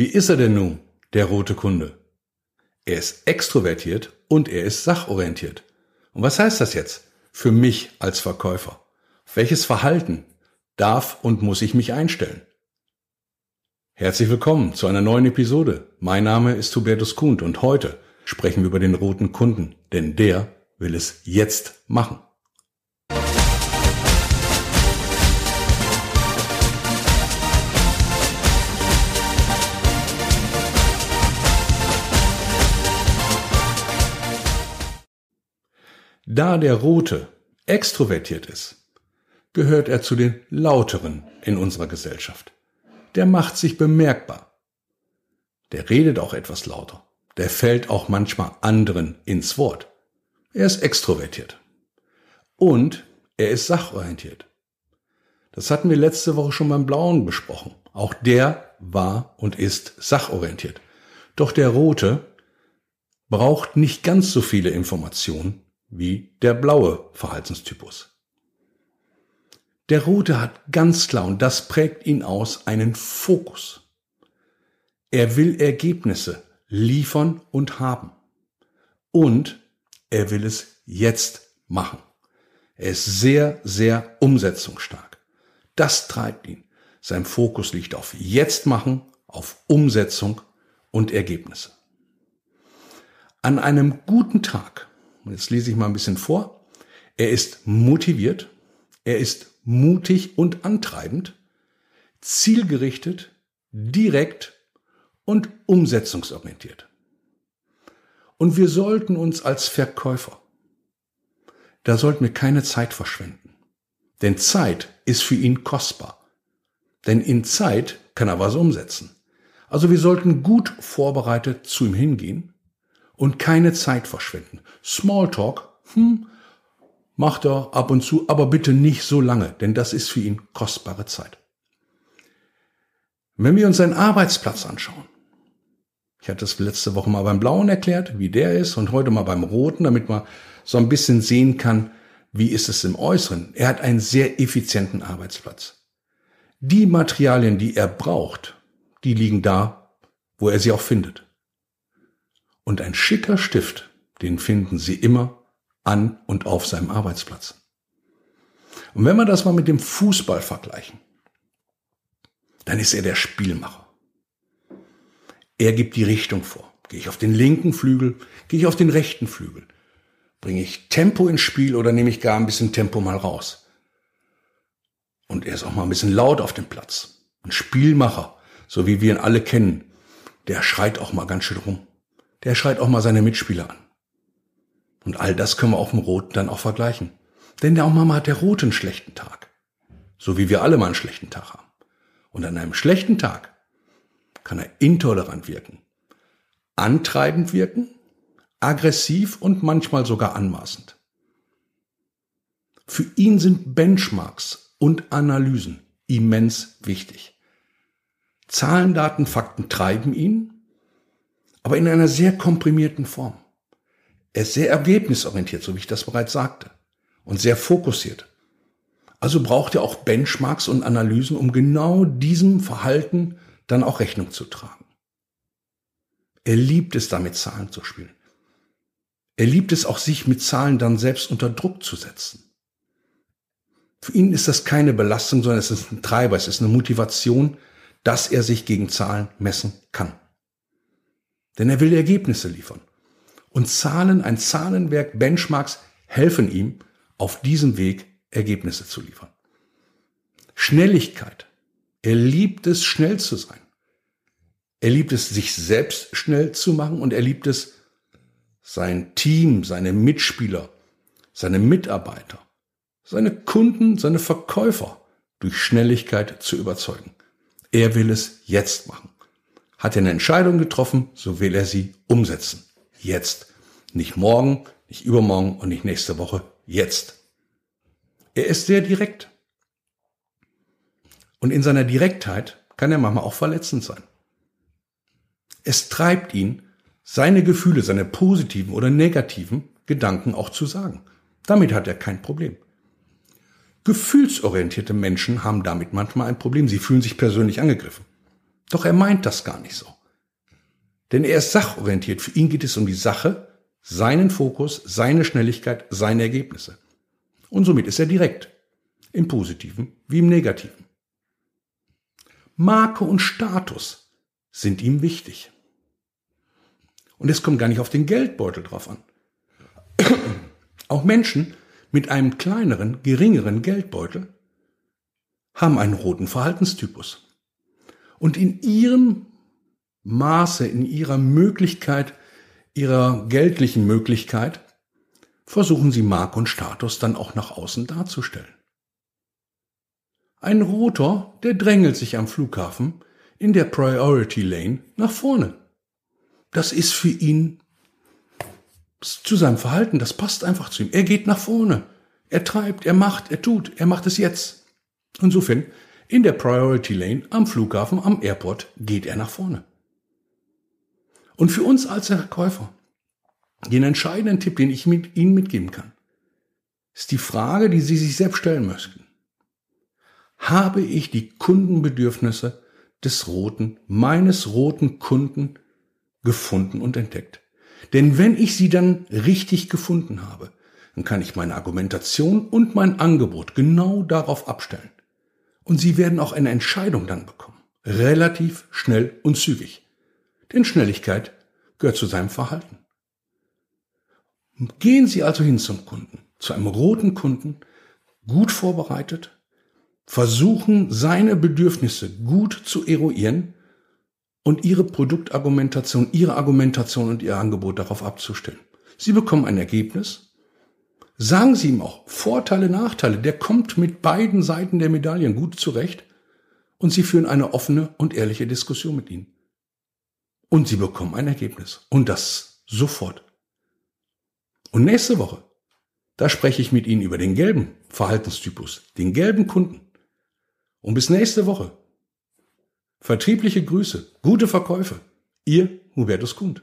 Wie ist er denn nun, der rote Kunde? Er ist extrovertiert und er ist sachorientiert. Und was heißt das jetzt für mich als Verkäufer? Auf welches Verhalten darf und muss ich mich einstellen? Herzlich willkommen zu einer neuen Episode. Mein Name ist Hubertus Kuhn und heute sprechen wir über den roten Kunden, denn der will es jetzt machen. Da der Rote extrovertiert ist, gehört er zu den Lauteren in unserer Gesellschaft. Der macht sich bemerkbar. Der redet auch etwas lauter. Der fällt auch manchmal anderen ins Wort. Er ist extrovertiert. Und er ist sachorientiert. Das hatten wir letzte Woche schon beim Blauen besprochen. Auch der war und ist sachorientiert. Doch der Rote braucht nicht ganz so viele Informationen wie der blaue Verhaltenstypus. Der rote hat ganz klar, und das prägt ihn aus, einen Fokus. Er will Ergebnisse liefern und haben. Und er will es jetzt machen. Er ist sehr, sehr umsetzungsstark. Das treibt ihn. Sein Fokus liegt auf jetzt machen, auf Umsetzung und Ergebnisse. An einem guten Tag und jetzt lese ich mal ein bisschen vor. Er ist motiviert, er ist mutig und antreibend, zielgerichtet, direkt und umsetzungsorientiert. Und wir sollten uns als Verkäufer, da sollten wir keine Zeit verschwenden. Denn Zeit ist für ihn kostbar. Denn in Zeit kann er was umsetzen. Also wir sollten gut vorbereitet zu ihm hingehen und keine Zeit verschwenden. Smalltalk, hm, macht er ab und zu, aber bitte nicht so lange, denn das ist für ihn kostbare Zeit. Wenn wir uns seinen Arbeitsplatz anschauen, ich hatte es letzte Woche mal beim Blauen erklärt, wie der ist, und heute mal beim Roten, damit man so ein bisschen sehen kann, wie ist es im Äußeren. Er hat einen sehr effizienten Arbeitsplatz. Die Materialien, die er braucht, die liegen da, wo er sie auch findet. Und ein schicker Stift, den finden Sie immer an und auf seinem Arbeitsplatz. Und wenn wir das mal mit dem Fußball vergleichen, dann ist er der Spielmacher. Er gibt die Richtung vor. Gehe ich auf den linken Flügel, gehe ich auf den rechten Flügel? Bringe ich Tempo ins Spiel oder nehme ich gar ein bisschen Tempo mal raus? Und er ist auch mal ein bisschen laut auf dem Platz. Ein Spielmacher, so wie wir ihn alle kennen, der schreit auch mal ganz schön rum der schreit auch mal seine Mitspieler an. Und all das können wir auf dem Roten dann auch vergleichen. Denn der auch mal hat der Rote einen schlechten Tag. So wie wir alle mal einen schlechten Tag haben. Und an einem schlechten Tag kann er intolerant wirken, antreibend wirken, aggressiv und manchmal sogar anmaßend. Für ihn sind Benchmarks und Analysen immens wichtig. Zahlen, Daten, Fakten treiben ihn aber in einer sehr komprimierten Form. Er ist sehr ergebnisorientiert, so wie ich das bereits sagte, und sehr fokussiert. Also braucht er auch Benchmarks und Analysen, um genau diesem Verhalten dann auch Rechnung zu tragen. Er liebt es, damit Zahlen zu spielen. Er liebt es auch, sich mit Zahlen dann selbst unter Druck zu setzen. Für ihn ist das keine Belastung, sondern es ist ein Treiber, es ist eine Motivation, dass er sich gegen Zahlen messen kann. Denn er will Ergebnisse liefern. Und Zahlen, ein Zahlenwerk, Benchmarks helfen ihm, auf diesem Weg Ergebnisse zu liefern. Schnelligkeit. Er liebt es, schnell zu sein. Er liebt es, sich selbst schnell zu machen und er liebt es, sein Team, seine Mitspieler, seine Mitarbeiter, seine Kunden, seine Verkäufer durch Schnelligkeit zu überzeugen. Er will es jetzt machen. Hat er eine Entscheidung getroffen, so will er sie umsetzen. Jetzt. Nicht morgen, nicht übermorgen und nicht nächste Woche. Jetzt. Er ist sehr direkt. Und in seiner Direktheit kann er manchmal auch verletzend sein. Es treibt ihn, seine Gefühle, seine positiven oder negativen Gedanken auch zu sagen. Damit hat er kein Problem. Gefühlsorientierte Menschen haben damit manchmal ein Problem. Sie fühlen sich persönlich angegriffen. Doch er meint das gar nicht so. Denn er ist sachorientiert. Für ihn geht es um die Sache, seinen Fokus, seine Schnelligkeit, seine Ergebnisse. Und somit ist er direkt. Im Positiven wie im Negativen. Marke und Status sind ihm wichtig. Und es kommt gar nicht auf den Geldbeutel drauf an. Auch Menschen mit einem kleineren, geringeren Geldbeutel haben einen roten Verhaltenstypus. Und in ihrem Maße, in ihrer Möglichkeit, ihrer geldlichen Möglichkeit, versuchen sie Mark und Status dann auch nach außen darzustellen. Ein Roter, der drängelt sich am Flughafen in der Priority Lane nach vorne. Das ist für ihn zu seinem Verhalten, das passt einfach zu ihm. Er geht nach vorne. Er treibt, er macht, er tut, er macht es jetzt. Insofern, in der Priority Lane am Flughafen, am Airport geht er nach vorne. Und für uns als Verkäufer, den entscheidenden Tipp, den ich mit Ihnen mitgeben kann, ist die Frage, die Sie sich selbst stellen möchten. Habe ich die Kundenbedürfnisse des roten, meines roten Kunden gefunden und entdeckt? Denn wenn ich sie dann richtig gefunden habe, dann kann ich meine Argumentation und mein Angebot genau darauf abstellen. Und Sie werden auch eine Entscheidung dann bekommen. Relativ schnell und zügig. Denn Schnelligkeit gehört zu seinem Verhalten. Gehen Sie also hin zum Kunden, zu einem roten Kunden, gut vorbereitet, versuchen seine Bedürfnisse gut zu eruieren und Ihre Produktargumentation, Ihre Argumentation und Ihr Angebot darauf abzustellen. Sie bekommen ein Ergebnis, Sagen Sie ihm auch Vorteile, Nachteile. Der kommt mit beiden Seiten der Medaillen gut zurecht und Sie führen eine offene und ehrliche Diskussion mit Ihnen. Und Sie bekommen ein Ergebnis. Und das sofort. Und nächste Woche, da spreche ich mit Ihnen über den gelben Verhaltenstypus, den gelben Kunden. Und bis nächste Woche. Vertriebliche Grüße, gute Verkäufe. Ihr Hubertus Kund.